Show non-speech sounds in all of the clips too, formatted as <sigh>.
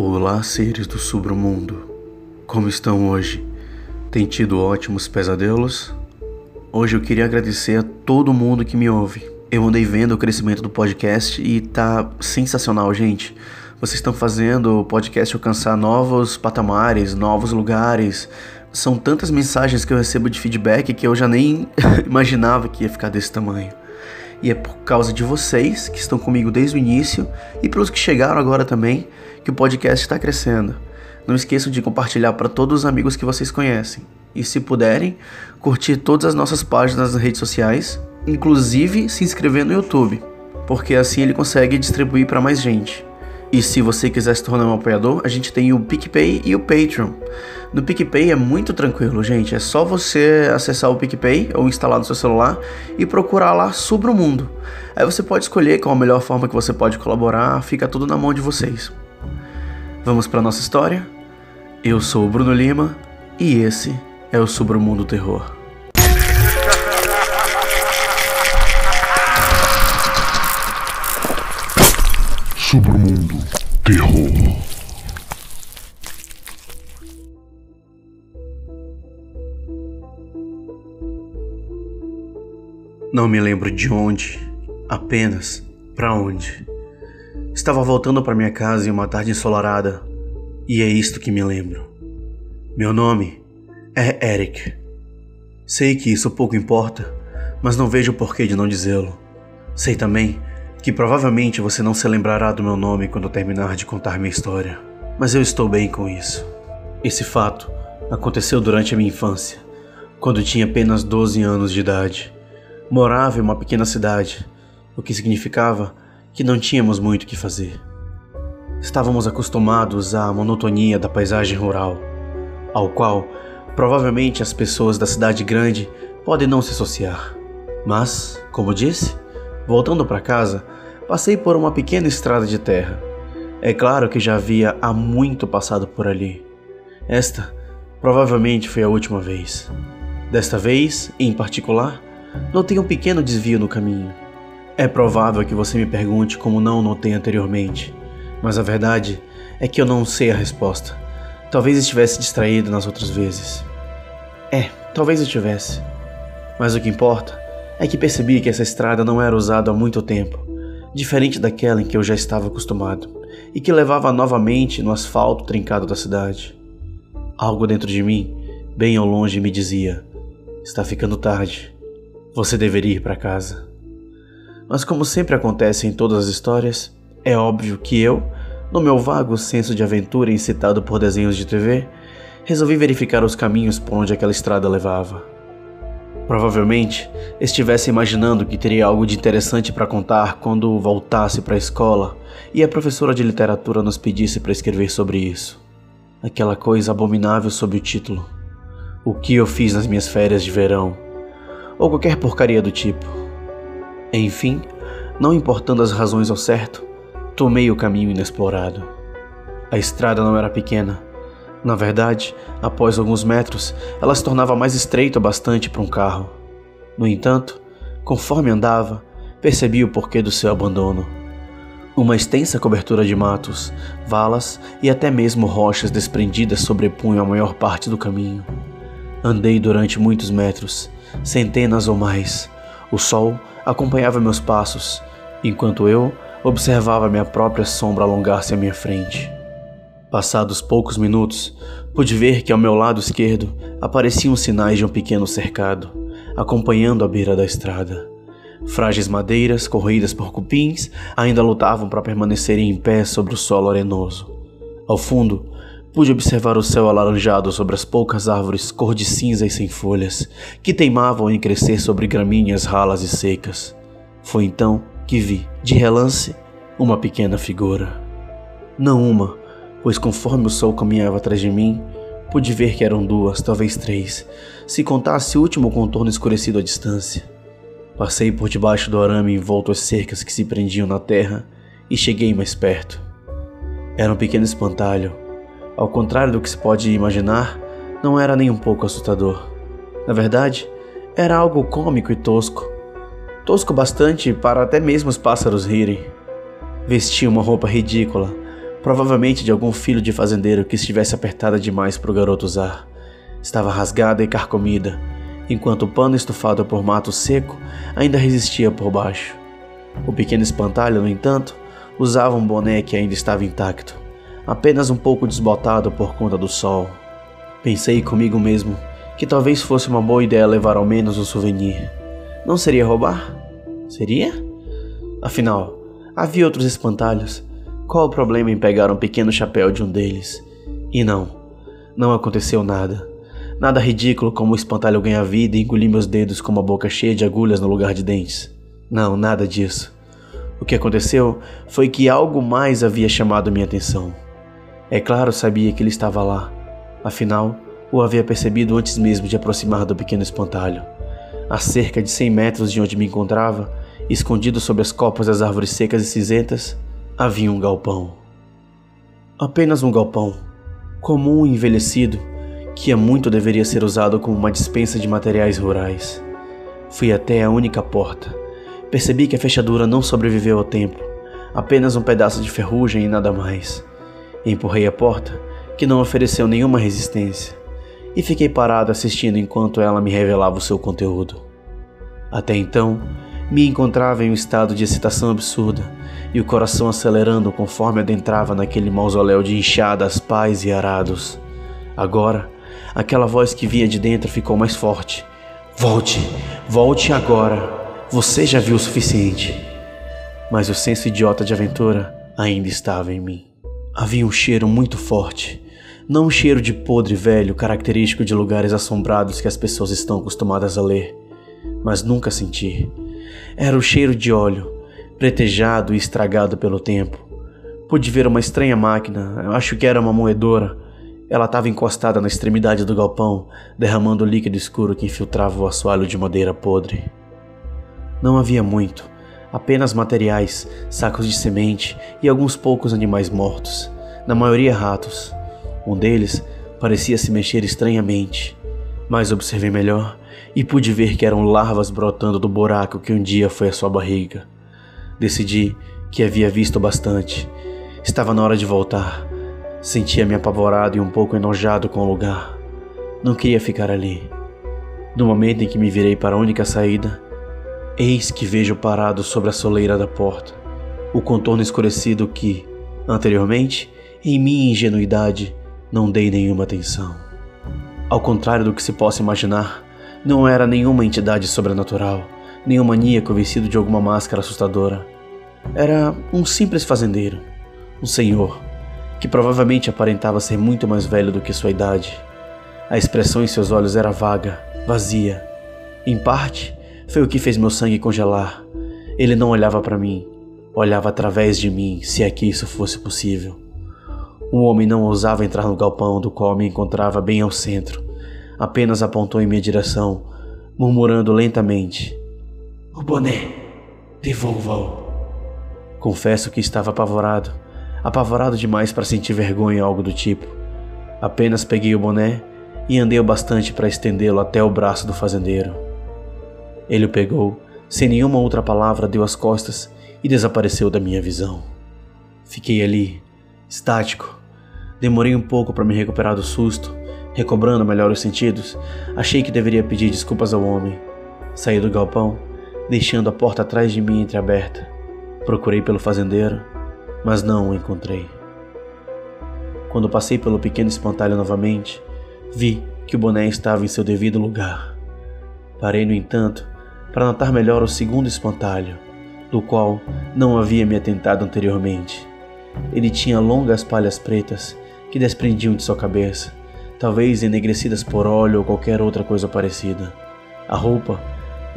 Olá, seres do submundo. Como estão hoje? Tem tido ótimos pesadelos? Hoje eu queria agradecer a todo mundo que me ouve. Eu andei vendo o crescimento do podcast e tá sensacional, gente. Vocês estão fazendo o podcast alcançar novos patamares, novos lugares. São tantas mensagens que eu recebo de feedback que eu já nem <laughs> imaginava que ia ficar desse tamanho. E é por causa de vocês que estão comigo desde o início e pelos que chegaram agora também que o podcast está crescendo. Não esqueçam de compartilhar para todos os amigos que vocês conhecem. E se puderem, curtir todas as nossas páginas nas redes sociais, inclusive se inscrever no YouTube, porque assim ele consegue distribuir para mais gente. E se você quiser se tornar um apoiador, a gente tem o PicPay e o Patreon. No PicPay é muito tranquilo, gente. É só você acessar o PicPay ou instalar no seu celular e procurar lá sobre o mundo. Aí você pode escolher qual a melhor forma que você pode colaborar, fica tudo na mão de vocês. Vamos para nossa história? Eu sou o Bruno Lima e esse é o Sobre o Mundo Terror. Sobre o Mundo Terror. Não me lembro de onde, apenas para onde. Estava voltando para minha casa em uma tarde ensolarada, e é isto que me lembro. Meu nome é Eric. Sei que isso pouco importa, mas não vejo porquê de não dizê-lo. Sei também que provavelmente você não se lembrará do meu nome quando terminar de contar minha história, mas eu estou bem com isso. Esse fato aconteceu durante a minha infância, quando tinha apenas 12 anos de idade. Morava em uma pequena cidade, o que significava que não tínhamos muito o que fazer. Estávamos acostumados à monotonia da paisagem rural, ao qual provavelmente as pessoas da cidade grande podem não se associar. Mas, como disse, voltando para casa, passei por uma pequena estrada de terra. É claro que já havia há muito passado por ali. Esta provavelmente foi a última vez. Desta vez, em particular, notei um pequeno desvio no caminho. É provável que você me pergunte como não notei anteriormente, mas a verdade é que eu não sei a resposta. Talvez estivesse distraído nas outras vezes. É, talvez estivesse. Mas o que importa é que percebi que essa estrada não era usada há muito tempo, diferente daquela em que eu já estava acostumado, e que levava novamente no asfalto trincado da cidade. Algo dentro de mim, bem ao longe, me dizia: Está ficando tarde. Você deveria ir para casa. Mas, como sempre acontece em todas as histórias, é óbvio que eu, no meu vago senso de aventura incitado por desenhos de TV, resolvi verificar os caminhos por onde aquela estrada levava. Provavelmente estivesse imaginando que teria algo de interessante para contar quando voltasse para a escola e a professora de literatura nos pedisse para escrever sobre isso. Aquela coisa abominável sob o título: O que eu fiz nas minhas férias de verão, ou qualquer porcaria do tipo. Enfim, não importando as razões ao certo, tomei o caminho inexplorado. A estrada não era pequena. Na verdade, após alguns metros, ela se tornava mais estreita bastante para um carro. No entanto, conforme andava, percebi o porquê do seu abandono. Uma extensa cobertura de matos, valas e até mesmo rochas desprendidas sobrepunham a maior parte do caminho. Andei durante muitos metros, centenas ou mais. O sol acompanhava meus passos, enquanto eu observava minha própria sombra alongar-se à minha frente. Passados poucos minutos, pude ver que ao meu lado esquerdo apareciam sinais de um pequeno cercado, acompanhando a beira da estrada. Frágeis madeiras, corroídas por cupins, ainda lutavam para permanecerem em pé sobre o solo arenoso. Ao fundo, pude observar o céu alaranjado sobre as poucas árvores cor de cinza e sem folhas, que teimavam em crescer sobre gramíneas ralas e secas. Foi então que vi, de relance, uma pequena figura. Não uma, pois conforme o sol caminhava atrás de mim, pude ver que eram duas, talvez três, se contasse o último contorno escurecido à distância. Passei por debaixo do arame envolto às cercas que se prendiam na terra e cheguei mais perto. Era um pequeno espantalho, ao contrário do que se pode imaginar, não era nem um pouco assustador. Na verdade, era algo cômico e tosco. Tosco bastante para até mesmo os pássaros rirem. Vestia uma roupa ridícula, provavelmente de algum filho de fazendeiro que estivesse apertada demais para o garoto usar. Estava rasgada e carcomida, enquanto o pano estufado por mato seco ainda resistia por baixo. O pequeno espantalho, no entanto, usava um boné que ainda estava intacto, apenas um pouco desbotado por conta do sol. Pensei comigo mesmo que talvez fosse uma boa ideia levar ao menos um souvenir. Não seria roubar? Seria? Afinal, havia outros espantalhos. Qual o problema em pegar um pequeno chapéu de um deles? E não, não aconteceu nada. Nada ridículo como o espantalho ganhar vida e engolir meus dedos com uma boca cheia de agulhas no lugar de dentes. Não, nada disso. O que aconteceu foi que algo mais havia chamado minha atenção. É claro, sabia que ele estava lá. Afinal, o havia percebido antes mesmo de aproximar do pequeno espantalho. A cerca de cem metros de onde me encontrava, escondido sob as copas das árvores secas e cinzentas, havia um galpão. Apenas um galpão, comum e envelhecido, que há muito deveria ser usado como uma dispensa de materiais rurais. Fui até a única porta. Percebi que a fechadura não sobreviveu ao tempo, apenas um pedaço de ferrugem e nada mais. Empurrei a porta, que não ofereceu nenhuma resistência, e fiquei parado assistindo enquanto ela me revelava o seu conteúdo. Até então, me encontrava em um estado de excitação absurda e o coração acelerando conforme adentrava naquele mausoléu de inchadas, pais e arados. Agora, Aquela voz que vinha de dentro ficou mais forte. Volte, volte agora. Você já viu o suficiente. Mas o senso idiota de aventura ainda estava em mim. Havia um cheiro muito forte. Não um cheiro de podre velho característico de lugares assombrados que as pessoas estão acostumadas a ler, mas nunca senti. Era o cheiro de óleo, pretejado e estragado pelo tempo. Pude ver uma estranha máquina, eu acho que era uma moedora, ela estava encostada na extremidade do galpão, derramando líquido escuro que infiltrava o assoalho de madeira podre. Não havia muito, apenas materiais, sacos de semente e alguns poucos animais mortos, na maioria ratos. Um deles parecia se mexer estranhamente, mas observei melhor e pude ver que eram larvas brotando do buraco que um dia foi a sua barriga. Decidi que havia visto bastante. Estava na hora de voltar Sentia-me apavorado e um pouco enojado com o lugar. Não queria ficar ali. No momento em que me virei para a única saída, eis que vejo parado sobre a soleira da porta o contorno escurecido que, anteriormente, em minha ingenuidade, não dei nenhuma atenção. Ao contrário do que se possa imaginar, não era nenhuma entidade sobrenatural, nenhum maníaco vestido de alguma máscara assustadora. Era um simples fazendeiro, um senhor que provavelmente aparentava ser muito mais velho do que sua idade. A expressão em seus olhos era vaga, vazia. Em parte, foi o que fez meu sangue congelar. Ele não olhava para mim, olhava através de mim, se é que isso fosse possível. Um homem não ousava entrar no galpão do qual me encontrava bem ao centro. Apenas apontou em minha direção, murmurando lentamente: O boné, devolva-o. Confesso que estava apavorado apavorado demais para sentir vergonha ou algo do tipo. Apenas peguei o boné e andei o bastante para estendê-lo até o braço do fazendeiro. Ele o pegou, sem nenhuma outra palavra, deu as costas e desapareceu da minha visão. Fiquei ali, estático. Demorei um pouco para me recuperar do susto, recobrando melhor os sentidos. Achei que deveria pedir desculpas ao homem. Saí do galpão, deixando a porta atrás de mim entreaberta. Procurei pelo fazendeiro, mas não o encontrei. Quando passei pelo pequeno espantalho novamente, vi que o boné estava em seu devido lugar. Parei, no entanto, para notar melhor o segundo espantalho, do qual não havia me atentado anteriormente. Ele tinha longas palhas pretas que desprendiam de sua cabeça, talvez enegrecidas por óleo ou qualquer outra coisa parecida. A roupa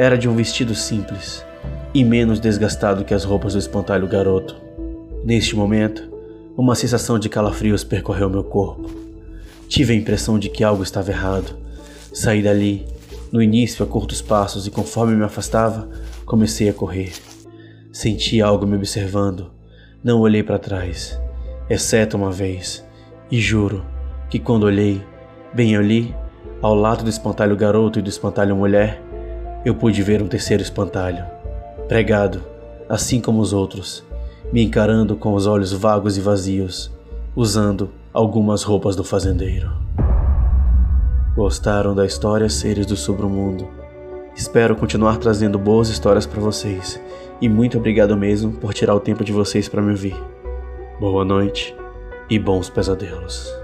era de um vestido simples e menos desgastado que as roupas do espantalho garoto. Neste momento, uma sensação de calafrios percorreu meu corpo. Tive a impressão de que algo estava errado. Saí dali, no início a curtos passos, e conforme me afastava, comecei a correr. Senti algo me observando. Não olhei para trás, exceto uma vez, e juro que quando olhei, bem ali, ao lado do espantalho garoto e do espantalho mulher, eu pude ver um terceiro espantalho, pregado, assim como os outros me encarando com os olhos vagos e vazios. usando algumas roupas do fazendeiro. Gostaram da história Seres do Submundo? Espero continuar trazendo boas histórias para vocês e muito obrigado mesmo por tirar o tempo de vocês para me ouvir. Boa noite e bons pesadelos.